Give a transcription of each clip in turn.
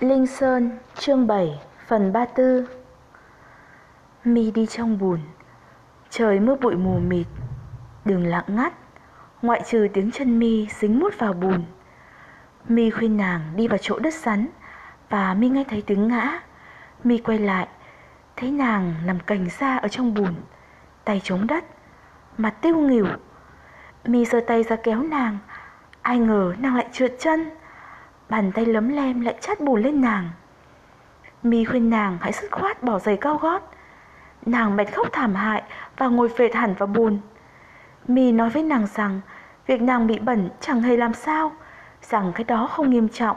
Linh Sơn, chương 7, phần 34 Mi đi trong bùn Trời mưa bụi mù mịt Đường lặng ngắt Ngoại trừ tiếng chân Mi dính mút vào bùn. Mi khuyên nàng đi vào chỗ đất sắn Và Mi nghe thấy tiếng ngã. Mi quay lại Thấy nàng nằm cành ra ở trong bùn Tay chống đất Mặt tiêu nghỉu. Mi giơ tay ra kéo nàng Ai ngờ nàng lại trượt chân. Bàn tay lấm lem lại chát bùn lên nàng. Mi khuyên nàng hãy sức khoát bỏ giày cao gót. Nàng mệt khóc thảm hại Và ngồi phệt hẳn vào bùn. Mi nói với nàng rằng, Việc nàng bị bẩn chẳng hề làm sao, Rằng cái đó không nghiêm trọng,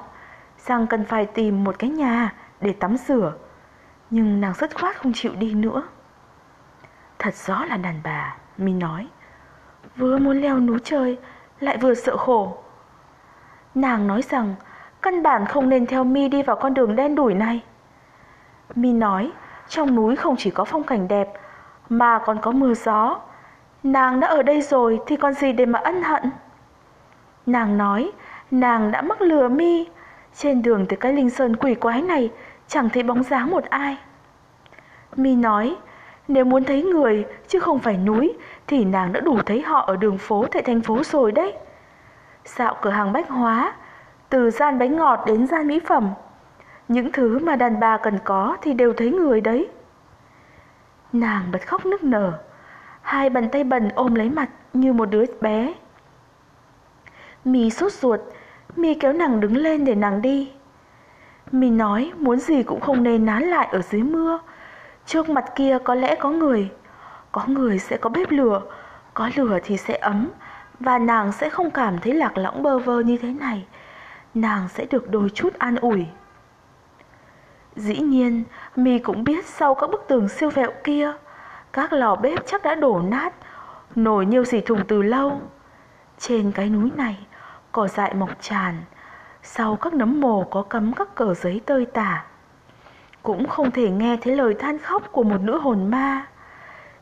Rằng cần phải tìm một cái nhà Để tắm rửa. Nhưng nàng rất khoát không chịu đi nữa. Thật rõ là đàn bà, Mi nói. Vừa muốn leo núi chơi, Lại vừa sợ khổ. Nàng nói rằng Căn bản không nên theo Mi đi vào con đường đen đủi này. Mi nói, Trong núi không chỉ có phong cảnh đẹp, Mà còn có mưa gió. Nàng đã ở đây rồi Thì còn gì để mà ân hận? Nàng nói, Nàng đã mắc lừa Mi. Trên đường từ cái linh sơn quỷ quái này, Chẳng thấy bóng dáng một ai. Mi nói, Nếu muốn thấy người, chứ không phải núi, Thì nàng đã đủ thấy họ ở đường phố Tại thành phố rồi đấy. Dạo cửa hàng bách hóa từ gian bánh ngọt đến gian mỹ phẩm. Những thứ mà đàn bà cần có Thì đều thấy người đấy. Nàng bật khóc nức nở, Hai bàn tay bần ôm lấy mặt Như một đứa bé. Mi sốt ruột, Mi kéo nàng đứng lên để nàng đi. Mi nói muốn gì cũng không nên nán lại ở dưới mưa. Trước mặt kia có lẽ có người Có người sẽ có bếp lửa, Có lửa thì sẽ ấm, Và nàng sẽ không cảm thấy lạc lõng bơ vơ như thế này nàng sẽ được đôi chút an ủi. Dĩ nhiên, mi cũng biết sau các bức tường siêu vẹo kia, các lò bếp chắc đã đổ nát, nổi nhiều xỉ thùng từ lâu. Trên cái núi này, cỏ dại mọc tràn, sau các nấm mồ có cấm các cờ giấy tơi tả. Cũng không thể nghe thấy lời than khóc của một nữ hồn ma.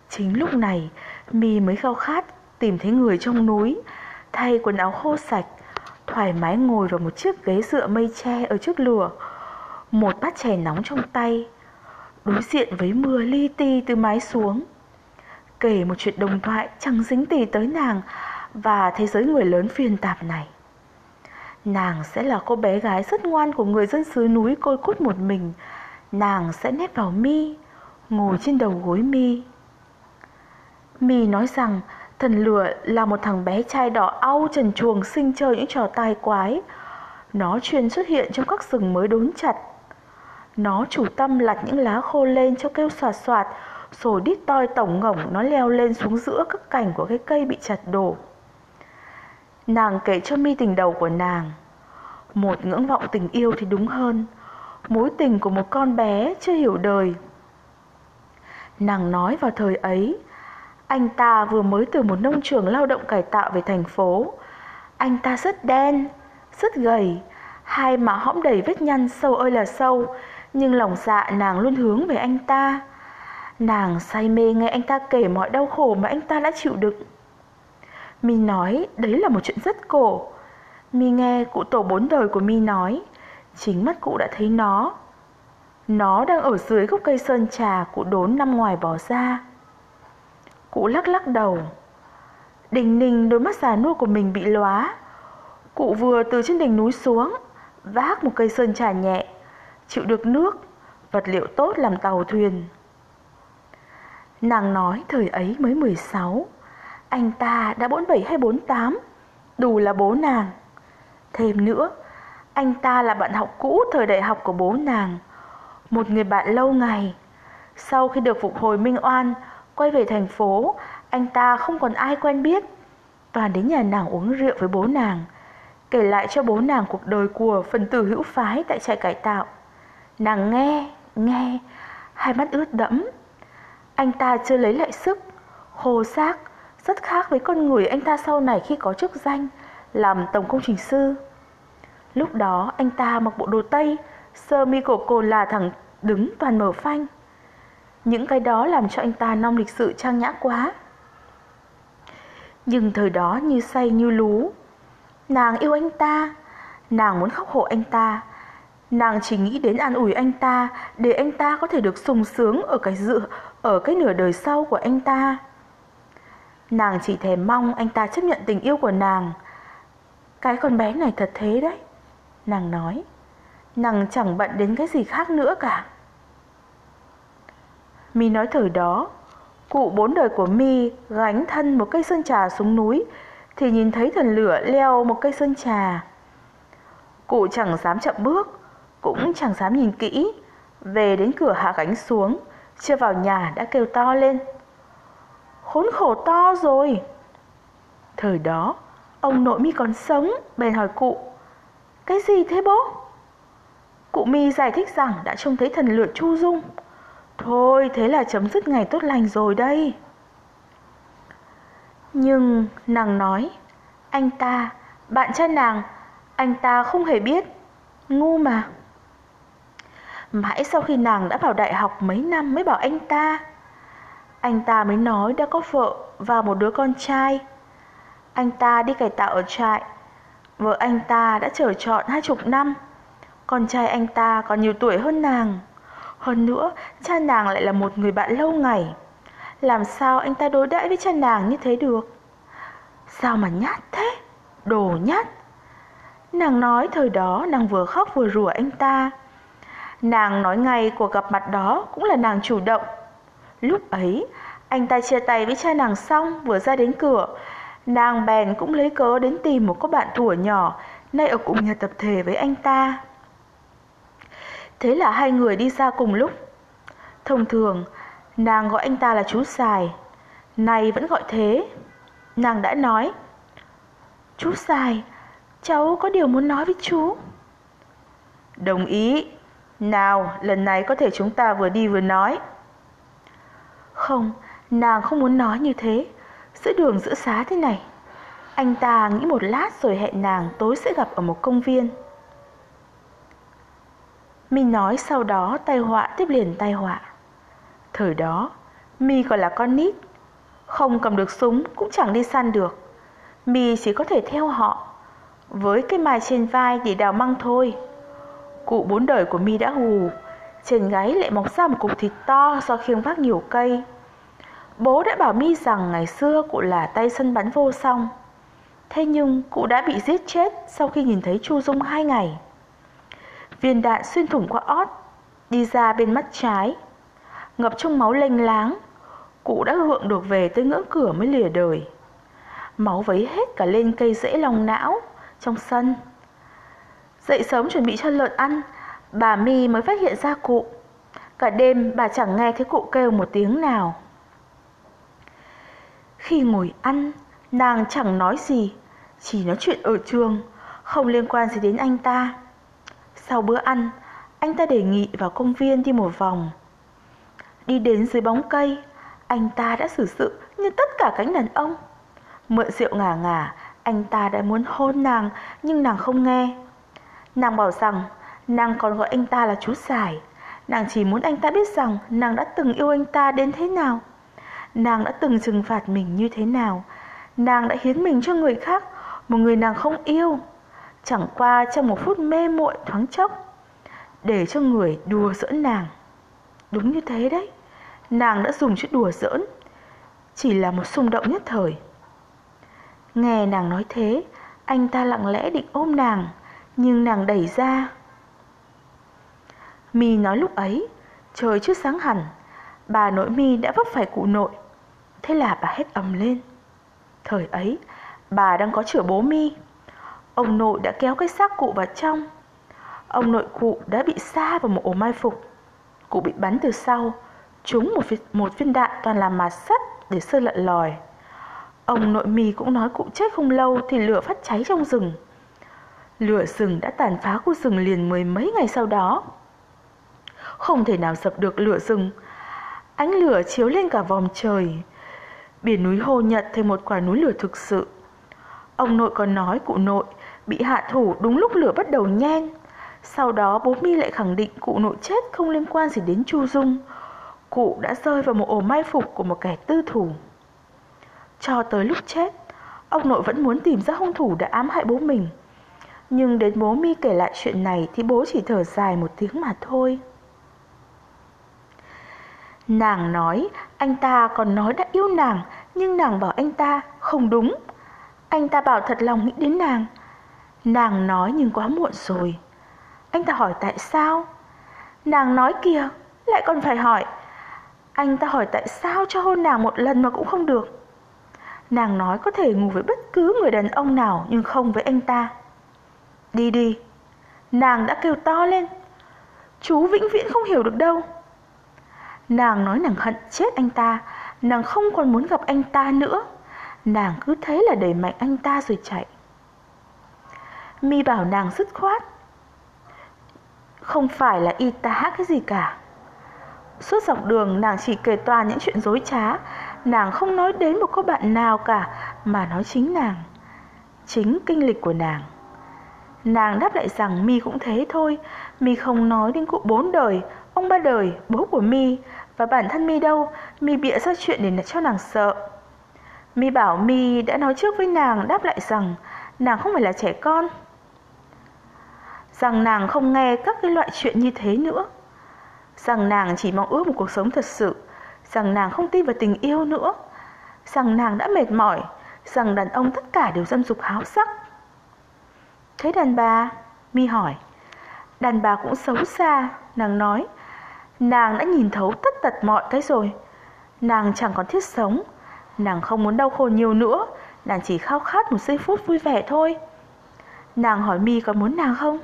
Chính lúc này, mi mới khao khát tìm thấy người trong núi, thay quần áo khô sạch, thoải mái ngồi vào một chiếc ghế dựa mây tre ở trước lửa, một bát chè nóng trong tay, đối diện với mưa li ti từ mái xuống. Kể một chuyện đồng thoại chẳng dính tì tới nàng và thế giới người lớn phiền tạp này. Nàng sẽ là cô bé gái rất ngoan của người dân xứ núi côi cút một mình. Nàng sẽ nép vào mi, ngồi trên đầu gối mi. Mi nói rằng Thần lửa là một thằng bé trai đỏ au trần chuồng sinh chơi những trò tai quái. Nó chuyên xuất hiện trong các rừng mới đốn chặt. Nó chủ tâm lặt những lá khô lên cho kêu xòa xoạt, rồi đít toi tổng ngổng nó leo lên xuống giữa các cành của cái cây bị chặt đổ. Nàng kể cho mi tình đầu của nàng. Một ngưỡng vọng tình yêu thì đúng hơn, mối tình của một con bé chưa hiểu đời. Nàng nói vào thời ấy, anh ta vừa mới từ một nông trường lao động cải tạo về thành phố. Anh ta rất đen, rất gầy, hai má hõm đầy vết nhăn sâu ơi là sâu, nhưng lòng dạ nàng luôn hướng về anh ta. Nàng say mê nghe anh ta kể mọi đau khổ mà anh ta đã chịu đựng. Mi nói đấy là một chuyện rất cổ. Mi nghe cụ tổ bốn đời của Mi nói, chính mắt cụ đã thấy nó. Nó đang ở dưới gốc cây sơn trà cụ đốn năm ngoài bỏ ra. Cụ lắc lắc đầu. Đình ninh đôi mắt già nua của mình bị lóa. Cụ vừa từ trên đỉnh núi xuống, Vác một cây sơn trà nhẹ, Chịu được nước, Vật liệu tốt làm tàu thuyền. Nàng nói thời ấy mới 16 Anh ta đã 47 hay 48 Đủ là bố nàng. Thêm nữa, Anh ta là bạn học cũ thời đại học của bố nàng. Một người bạn lâu ngày, Sau khi được phục hồi minh oan Quay về thành phố, anh ta không còn ai quen biết. Toàn đến nhà nàng uống rượu với bố nàng, kể lại cho bố nàng cuộc đời của phần tử hữu phái tại trại cải tạo. Nàng nghe, nghe, hai mắt ướt đẫm. Anh ta chưa lấy lại sức, hồ xác, rất khác với con người anh ta sau này khi có chức danh làm tổng công trình sư. Lúc đó anh ta mặc bộ đồ Tây, sơ mi cổ cồn là thẳng đứng toàn mở phanh. Những cái đó làm cho anh ta nong lịch sự trang nhã quá Nhưng thời đó như say như lú Nàng yêu anh ta Nàng muốn khóc hộ anh ta Nàng chỉ nghĩ đến an ủi anh ta để anh ta có thể được sung sướng ở cái dự ở cái nửa đời sau của anh ta. Nàng chỉ thèm mong anh ta chấp nhận tình yêu của nàng. Cái con bé này thật thế đấy, nàng nói. Nàng chẳng bận đến cái gì khác nữa cả. Mi nói thời đó, cụ bốn đời của Mi gánh thân một cây sơn trà xuống núi thì nhìn thấy thần lửa leo một cây sơn trà. Cụ chẳng dám chậm bước, cũng chẳng dám nhìn kỹ, về đến cửa hạ gánh xuống, chưa vào nhà đã kêu to lên. Khốn khổ to rồi. Thời đó, ông nội mi còn sống, bèn hỏi cụ. Cái gì thế bố? Cụ mi giải thích rằng đã trông thấy thần lửa Chu Dung. Thôi, thế là chấm dứt ngày tốt lành rồi đây. Nhưng nàng nói, anh ta, bạn trai nàng, anh ta không hề biết. Ngu mà. Mãi sau khi nàng đã vào đại học mấy năm mới bảo anh ta Anh ta mới nói đã có vợ và một đứa con trai Anh ta đi cải tạo ở trại Vợ anh ta đã chờ chọn hai chục năm Con trai anh ta còn nhiều tuổi hơn nàng hơn nữa cha nàng lại là một người bạn lâu ngày. Làm sao anh ta đối đãi với cha nàng như thế được? Sao mà nhát thế? Đồ nhát. Nàng nói thời đó nàng vừa khóc vừa rủa anh ta. Nàng nói ngay cuộc gặp mặt đó cũng là nàng chủ động. Lúc ấy, anh ta chia tay với cha nàng xong vừa ra đến cửa, nàng bèn cũng lấy cớ đến tìm một cô bạn thủa nhỏ, nay ở cùng nhà tập thể với anh ta. Thế là hai người đi ra cùng lúc. Thông thường, nàng gọi anh ta là chú Sài, nay vẫn gọi thế. Nàng đã nói, Chú Sài, cháu có điều muốn nói với chú. Đồng ý, nào, lần này có thể chúng ta vừa đi vừa nói. Không, nàng không muốn nói như thế. Giữa đường giữa xá thế này. Anh ta nghĩ một lát rồi hẹn nàng tối sẽ gặp ở một công viên. Mi nói sau đó tai họa tiếp liền tai họa. Thời đó, Mi còn là con nít, không cầm được súng cũng chẳng đi săn được. Mi chỉ có thể theo họ, với cái mài trên vai để đào măng thôi. Cụ bốn đời của mi đã hù Trên gáy lại mọc ra một cục thịt to do khiêng vác nhiều cây Bố đã bảo mi rằng ngày xưa cụ là tay sân bắn vô song Thế nhưng cụ đã bị giết chết sau khi nhìn thấy Chu Dung hai ngày Viên đạn xuyên thủng qua ót Đi ra bên mắt trái Ngập trong máu lênh láng Cụ đã hượng được về tới ngưỡng cửa mới lìa đời Máu vấy hết cả lên cây rễ lòng não Trong sân Dậy sớm chuẩn bị cho lợn ăn, bà Mi mới phát hiện ra cụ. Cả đêm bà chẳng nghe thấy cụ kêu một tiếng nào. Khi ngồi ăn, nàng chẳng nói gì, chỉ nói chuyện ở trường, không liên quan gì đến anh ta. Sau bữa ăn, anh ta đề nghị vào công viên đi một vòng. Đi đến dưới bóng cây, anh ta đã xử sự như tất cả cánh đàn ông. Mượn rượu ngả ngả, anh ta đã muốn hôn nàng nhưng nàng không nghe. Nàng bảo rằng nàng còn gọi anh ta là chú Sải. Nàng chỉ muốn anh ta biết rằng nàng đã từng yêu anh ta đến thế nào. Nàng đã từng trừng phạt mình như thế nào. Nàng đã hiến mình cho người khác, một người nàng không yêu. Chẳng qua trong một phút mê muội thoáng chốc. Để cho người đùa giỡn nàng. Đúng như thế đấy. Nàng đã dùng chữ đùa giỡn. Chỉ là một xung động nhất thời. Nghe nàng nói thế, anh ta lặng lẽ định ôm nàng nhưng nàng đẩy ra. Mi nói lúc ấy, trời chưa sáng hẳn, bà nội Mi đã vấp phải cụ nội. Thế là bà hét ầm lên. Thời ấy, bà đang có chữa bố Mi. Ông nội đã kéo cái xác cụ vào trong. Ông nội cụ đã bị xa vào một ổ mai phục. Cụ bị bắn từ sau, trúng một, viên, một viên đạn toàn là mạt sắt để sơ lợn lòi. Ông nội mì cũng nói cụ chết không lâu thì lửa phát cháy trong rừng. Lửa rừng đã tàn phá khu rừng liền mười mấy ngày sau đó. Không thể nào dập được lửa rừng. Ánh lửa chiếu lên cả vòng trời. Biển núi Hồ Nhật thành một quả núi lửa thực sự. Ông nội còn nói cụ nội bị hạ thủ đúng lúc lửa bắt đầu nhen. Sau đó bố mi lại khẳng định cụ nội chết không liên quan gì đến Chu Dung. Cụ đã rơi vào một ổ mai phục của một kẻ tư thủ. Cho tới lúc chết, ông nội vẫn muốn tìm ra hung thủ đã ám hại bố mình. Nhưng đến bố mi kể lại chuyện này thì bố chỉ thở dài một tiếng mà thôi. Nàng nói anh ta còn nói đã yêu nàng Nhưng nàng bảo anh ta không đúng Anh ta bảo thật lòng nghĩ đến nàng Nàng nói nhưng quá muộn rồi. Anh ta hỏi tại sao? Nàng nói kìa, Lại còn phải hỏi. Anh ta hỏi tại sao cho hôn nàng một lần mà cũng không được. Nàng nói có thể ngủ với bất cứ người đàn ông nào Nhưng không với anh ta. Đi đi. Nàng đã kêu to lên. Chú vĩnh viễn không hiểu được đâu. Nàng nói nàng hận chết anh ta, Nàng không còn muốn gặp anh ta nữa. Nàng cứ thế là đẩy mạnh anh ta rồi chạy. Mi bảo nàng dứt khoát. Không phải là y tá cái gì cả. Suốt dọc đường nàng chỉ kể toàn những chuyện dối trá. Nàng không nói đến một cô bạn nào cả Mà nói chính nàng. Chính kinh lịch của nàng. Nàng đáp lại rằng Mi cũng thế thôi. Mi không nói đến cụ bốn đời Ông ba đời, bố của Mi. Và bản thân Mi đâu? Mi bịa ra chuyện để cho nàng sợ. Mi bảo Mi đã nói trước với nàng Đáp lại rằng nàng không phải là trẻ con. Rằng nàng không nghe các cái loại chuyện như thế nữa. Rằng nàng chỉ mong ước một cuộc sống thật sự. Rằng nàng không tin vào tình yêu nữa. Rằng nàng đã mệt mỏi. Rằng đàn ông tất cả đều dâm dục háo sắc. Thế đàn bà? Mi hỏi. Đàn bà cũng xấu xa, Nàng nói. Nàng đã nhìn thấu tất tật mọi cái rồi. Nàng chẳng còn thiết sống. Nàng không muốn đau khổ nhiều nữa. Nàng chỉ khao khát một giây phút vui vẻ thôi. Nàng hỏi mi có muốn nàng không?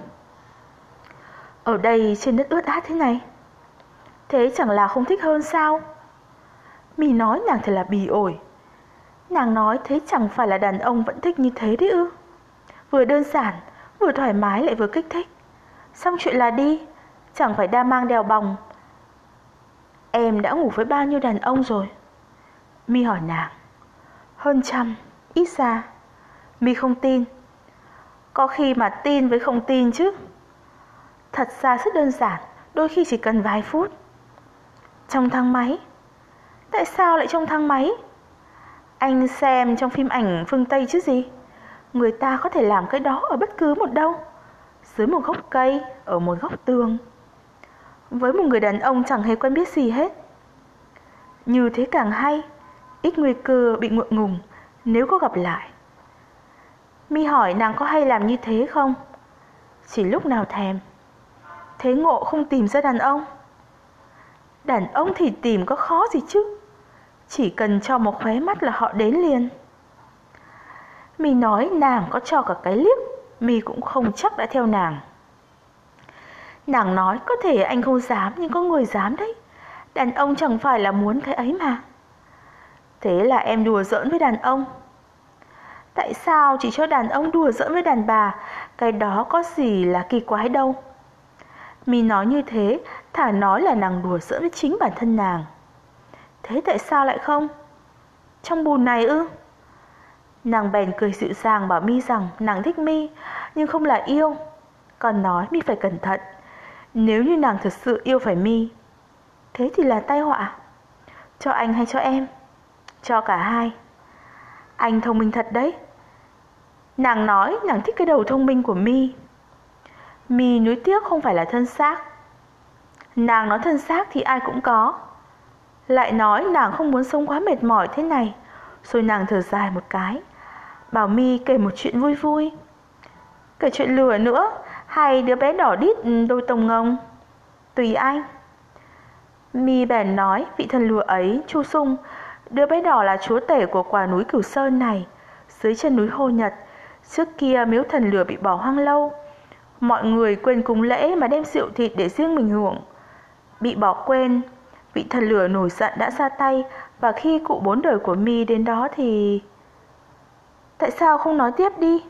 Ở đây trên đất ướt át thế này Thế chẳng là không thích hơn sao Mì nói nàng thật là bì ổi Nàng nói thế chẳng phải là đàn ông vẫn thích như thế đấy ư Vừa đơn giản Vừa thoải mái lại vừa kích thích Xong chuyện là đi Chẳng phải đa mang đèo bòng Em đã ngủ với bao nhiêu đàn ông rồi? Mi hỏi nàng. Hơn trăm, ít ra. Mi không tin. Có khi mà tin với không tin chứ. Thật ra rất đơn giản, đôi khi chỉ cần vài phút. Trong thang máy. Tại sao lại trong thang máy? Anh xem trong phim ảnh phương Tây chứ gì? Người ta có thể làm cái đó ở bất cứ một đâu. Dưới một gốc cây, ở một góc tường với một người đàn ông chẳng hề quen biết gì hết. Như thế càng hay, ít nguy cơ bị ngượng ngùng nếu có gặp lại. Mi hỏi nàng có hay làm như thế không? Chỉ lúc nào thèm. Thế ngộ không tìm ra đàn ông? Đàn ông thì tìm có khó gì chứ? Chỉ cần cho một khóe mắt là họ đến liền. Mi nói nàng có cho cả cái liếc, Mi cũng không chắc đã theo nàng. Nàng nói có thể anh không dám nhưng có người dám đấy. Đàn ông chẳng phải là muốn cái ấy mà. Thế là em đùa giỡn với đàn ông. Tại sao chỉ cho đàn ông đùa giỡn với đàn bà, cái đó có gì là kỳ quái đâu. Mi nói như thế, thả nói là nàng đùa giỡn với chính bản thân nàng. Thế tại sao lại không? Trong bùn này ư? Nàng bèn cười dịu dàng bảo Mi rằng nàng thích Mi, nhưng không là yêu. Còn nói Mi phải cẩn thận, nếu như nàng thật sự yêu phải mi Thế thì là tai họa Cho anh hay cho em Cho cả hai Anh thông minh thật đấy Nàng nói nàng thích cái đầu thông minh của mi Mi nuối tiếc không phải là thân xác. Nàng nói thân xác thì ai cũng có. Lại nói nàng không muốn sống quá mệt mỏi thế này. Rồi nàng thở dài một cái. Bảo mi kể một chuyện vui vui. Kể chuyện lừa nữa. Hay đứa bé đỏ đít ừ, đôi tông ngông. Tùy anh. Mi bèn nói vị thần lừa ấy, Chu Sung, Đứa bé đỏ là chúa tể của quả núi Cửu Sơn này. Dưới chân núi Hồ Nhật, Trước kia miếu thần lửa bị bỏ hoang lâu. Mọi người quên cúng lễ mà đem rượu thịt để riêng mình hưởng Bị bỏ quên Vị thần lửa nổi giận đã ra tay Và khi cụ bốn đời của Mi đến đó thì... Tại sao không nói tiếp đi?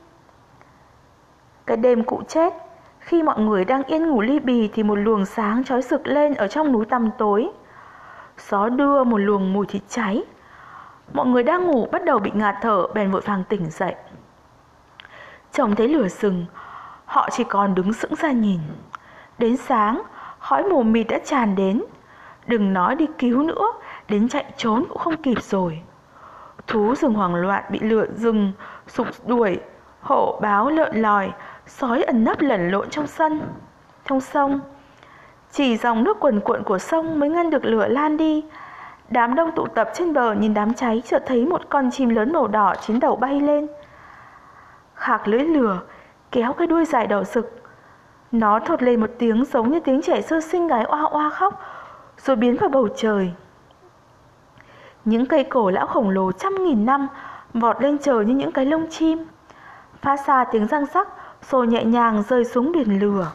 Cái đêm cụ chết khi mọi người đang yên ngủ ly bì thì một luồng sáng chói rực lên ở trong núi tăm tối. Gió đưa một luồng mùi thịt cháy. Mọi người đang ngủ bắt đầu bị ngạt thở bèn vội vàng tỉnh dậy. Trông thấy lửa rừng, họ chỉ còn đứng sững ra nhìn. Đến sáng, khói mù mịt đã tràn đến. Đừng nói đi cứu nữa, đến chạy trốn cũng không kịp rồi. Thú rừng hoảng loạn bị lửa rừng sục đuổi, hổ báo lợn lòi Sói ẩn nấp lẩn lộn trong sân Trong sông Chỉ dòng nước quần cuộn của sông mới ngăn được lửa lan đi Đám đông tụ tập trên bờ nhìn đám cháy chợt thấy một con chim lớn màu đỏ chín đầu bay lên Khạc lưỡi lửa kéo cái đuôi dài đỏ sực, Nó thốt lên một tiếng giống như tiếng trẻ sơ sinh gái oa oa khóc Rồi biến vào bầu trời. Những cây cổ lão khổng lồ trăm nghìn năm Vọt lên trời như những cái lông chim Phát xa tiếng răng rắc Rồi nhẹ nhàng rơi xuống biển lửa.